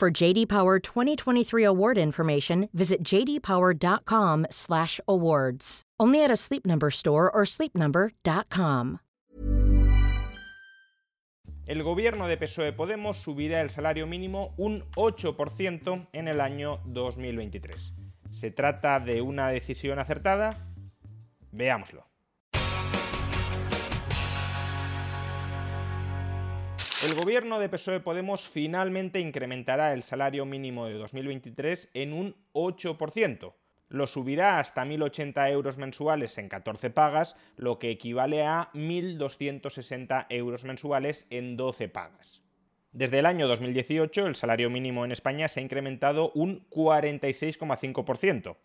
For JD Power 2023 award information, visit jdpower.com/awards. Only at a Sleep Number store or sleepnumber.com. El gobierno de PSOE Podemos subirá el salario mínimo un 8% en el año 2023. ¿Se trata de una decisión acertada? Veámoslo. El gobierno de PSOE Podemos finalmente incrementará el salario mínimo de 2023 en un 8%. Lo subirá hasta 1.080 euros mensuales en 14 pagas, lo que equivale a 1.260 euros mensuales en 12 pagas. Desde el año 2018, el salario mínimo en España se ha incrementado un 46,5%,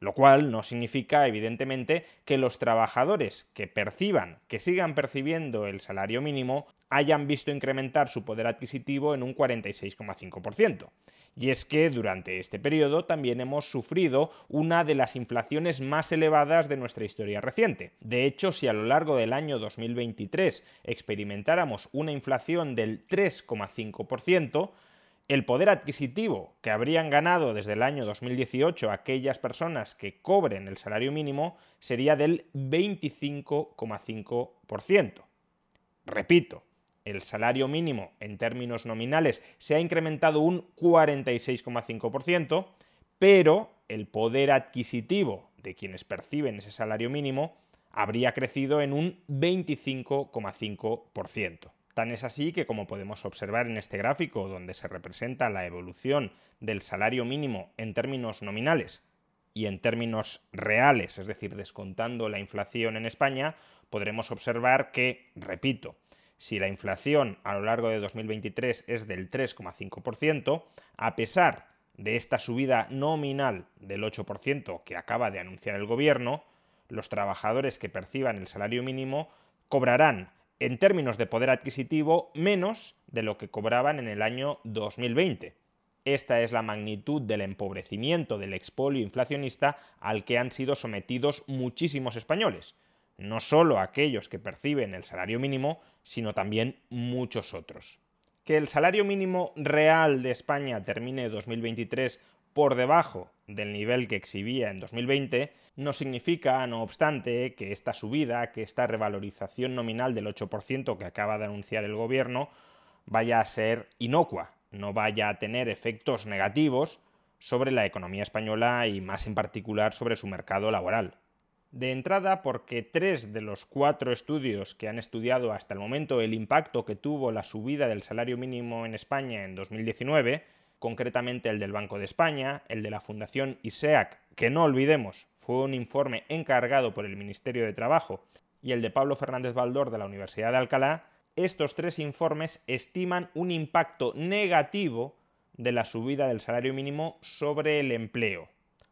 lo cual no significa, evidentemente, que los trabajadores que perciban, que sigan percibiendo el salario mínimo, hayan visto incrementar su poder adquisitivo en un 46,5%. Y es que durante este periodo también hemos sufrido una de las inflaciones más elevadas de nuestra historia reciente. De hecho, si a lo largo del año 2023 experimentáramos una inflación del 3,5%, el poder adquisitivo que habrían ganado desde el año 2018 aquellas personas que cobren el salario mínimo sería del 25,5%. Repito, el salario mínimo en términos nominales se ha incrementado un 46,5%, pero el poder adquisitivo de quienes perciben ese salario mínimo habría crecido en un 25,5%. Tan es así que, como podemos observar en este gráfico, donde se representa la evolución del salario mínimo en términos nominales y en términos reales, es decir, descontando la inflación en España, podremos observar que, repito, si la inflación a lo largo de 2023 es del 3,5%, a pesar de esta subida nominal del 8% que acaba de anunciar el gobierno, los trabajadores que perciban el salario mínimo cobrarán en términos de poder adquisitivo menos de lo que cobraban en el año 2020. Esta es la magnitud del empobrecimiento del expolio inflacionista al que han sido sometidos muchísimos españoles no solo aquellos que perciben el salario mínimo, sino también muchos otros. Que el salario mínimo real de España termine 2023 por debajo del nivel que exhibía en 2020 no significa, no obstante, que esta subida, que esta revalorización nominal del 8% que acaba de anunciar el gobierno vaya a ser inocua, no vaya a tener efectos negativos sobre la economía española y más en particular sobre su mercado laboral. De entrada, porque tres de los cuatro estudios que han estudiado hasta el momento el impacto que tuvo la subida del salario mínimo en España en 2019, concretamente el del Banco de España, el de la Fundación ISEAC, que no olvidemos fue un informe encargado por el Ministerio de Trabajo, y el de Pablo Fernández Baldor de la Universidad de Alcalá, estos tres informes estiman un impacto negativo de la subida del salario mínimo sobre el empleo,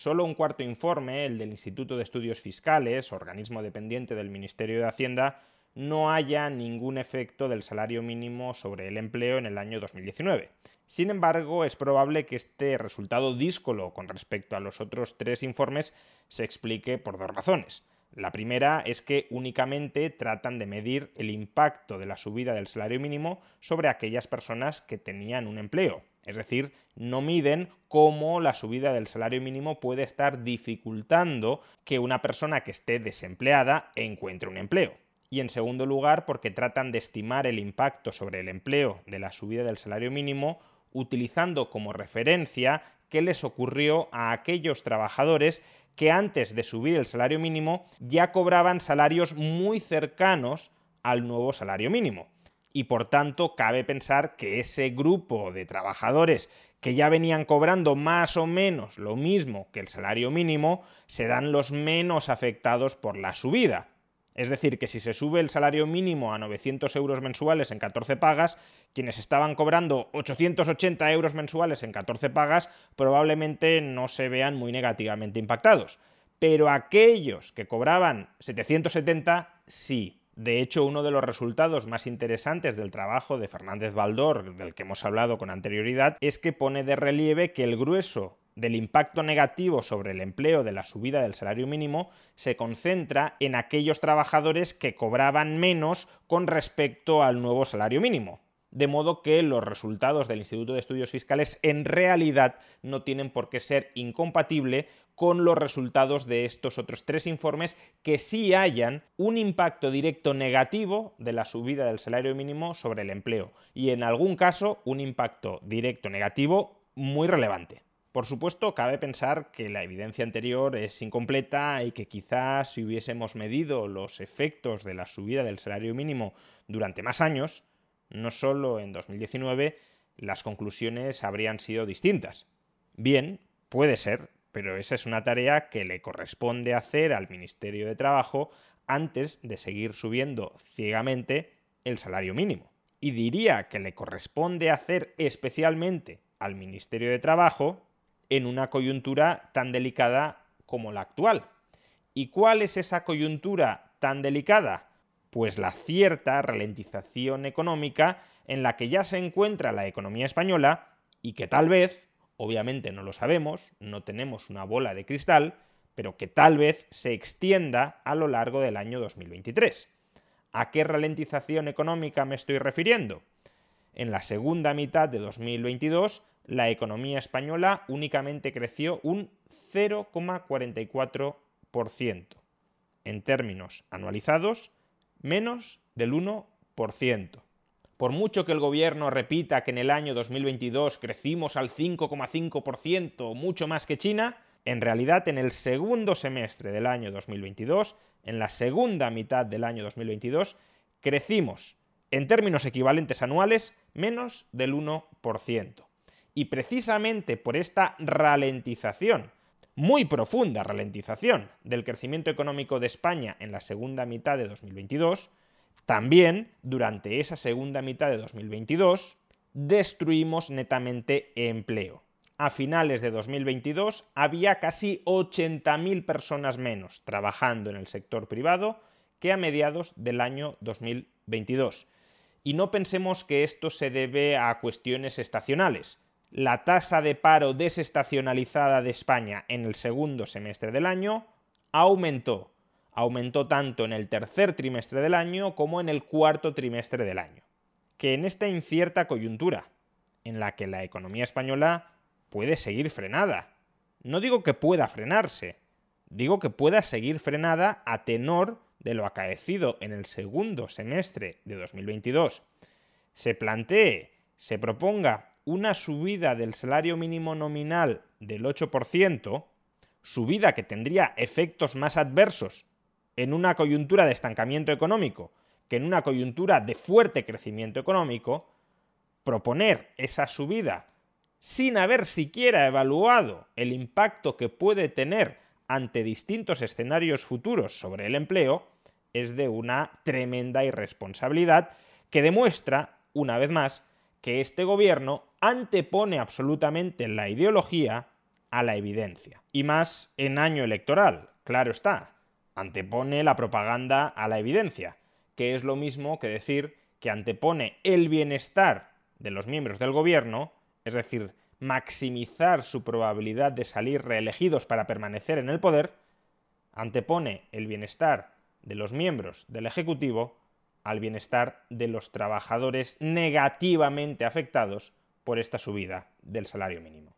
Solo un cuarto informe, el del Instituto de Estudios Fiscales, organismo dependiente del Ministerio de Hacienda, no haya ningún efecto del salario mínimo sobre el empleo en el año 2019. Sin embargo, es probable que este resultado díscolo con respecto a los otros tres informes se explique por dos razones. La primera es que únicamente tratan de medir el impacto de la subida del salario mínimo sobre aquellas personas que tenían un empleo, es decir, no miden cómo la subida del salario mínimo puede estar dificultando que una persona que esté desempleada encuentre un empleo. Y en segundo lugar, porque tratan de estimar el impacto sobre el empleo de la subida del salario mínimo utilizando como referencia qué les ocurrió a aquellos trabajadores que antes de subir el salario mínimo ya cobraban salarios muy cercanos al nuevo salario mínimo y por tanto cabe pensar que ese grupo de trabajadores que ya venían cobrando más o menos lo mismo que el salario mínimo serán los menos afectados por la subida. Es decir, que si se sube el salario mínimo a 900 euros mensuales en 14 pagas, quienes estaban cobrando 880 euros mensuales en 14 pagas probablemente no se vean muy negativamente impactados. Pero aquellos que cobraban 770, sí. De hecho, uno de los resultados más interesantes del trabajo de Fernández Baldor, del que hemos hablado con anterioridad, es que pone de relieve que el grueso del impacto negativo sobre el empleo de la subida del salario mínimo se concentra en aquellos trabajadores que cobraban menos con respecto al nuevo salario mínimo. De modo que los resultados del Instituto de Estudios Fiscales en realidad no tienen por qué ser incompatible con los resultados de estos otros tres informes que sí hayan un impacto directo negativo de la subida del salario mínimo sobre el empleo y en algún caso un impacto directo negativo muy relevante. Por supuesto, cabe pensar que la evidencia anterior es incompleta y que quizás si hubiésemos medido los efectos de la subida del salario mínimo durante más años, no solo en 2019, las conclusiones habrían sido distintas. Bien, puede ser, pero esa es una tarea que le corresponde hacer al Ministerio de Trabajo antes de seguir subiendo ciegamente el salario mínimo. Y diría que le corresponde hacer especialmente al Ministerio de Trabajo en una coyuntura tan delicada como la actual. ¿Y cuál es esa coyuntura tan delicada? Pues la cierta ralentización económica en la que ya se encuentra la economía española y que tal vez, obviamente no lo sabemos, no tenemos una bola de cristal, pero que tal vez se extienda a lo largo del año 2023. ¿A qué ralentización económica me estoy refiriendo? En la segunda mitad de 2022 la economía española únicamente creció un 0,44%. En términos anualizados, menos del 1%. Por mucho que el gobierno repita que en el año 2022 crecimos al 5,5%, mucho más que China, en realidad en el segundo semestre del año 2022, en la segunda mitad del año 2022, crecimos en términos equivalentes anuales menos del 1%. Y precisamente por esta ralentización, muy profunda ralentización del crecimiento económico de España en la segunda mitad de 2022, también durante esa segunda mitad de 2022 destruimos netamente empleo. A finales de 2022 había casi 80.000 personas menos trabajando en el sector privado que a mediados del año 2022. Y no pensemos que esto se debe a cuestiones estacionales la tasa de paro desestacionalizada de España en el segundo semestre del año aumentó. Aumentó tanto en el tercer trimestre del año como en el cuarto trimestre del año. Que en esta incierta coyuntura, en la que la economía española puede seguir frenada, no digo que pueda frenarse, digo que pueda seguir frenada a tenor de lo acaecido en el segundo semestre de 2022, se plantee, se proponga una subida del salario mínimo nominal del 8%, subida que tendría efectos más adversos en una coyuntura de estancamiento económico que en una coyuntura de fuerte crecimiento económico, proponer esa subida sin haber siquiera evaluado el impacto que puede tener ante distintos escenarios futuros sobre el empleo, es de una tremenda irresponsabilidad que demuestra, una vez más, que este gobierno antepone absolutamente la ideología a la evidencia. Y más en año electoral, claro está. Antepone la propaganda a la evidencia, que es lo mismo que decir que antepone el bienestar de los miembros del gobierno, es decir, maximizar su probabilidad de salir reelegidos para permanecer en el poder, antepone el bienestar de los miembros del Ejecutivo al bienestar de los trabajadores negativamente afectados por esta subida del salario mínimo.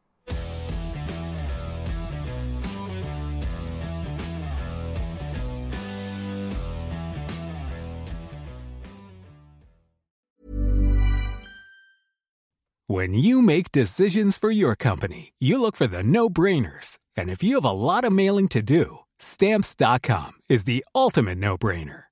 When you make decisions for your company, you look for the no-brainers. And if you have a lot of mailing to do, stamps.com is the ultimate no-brainer.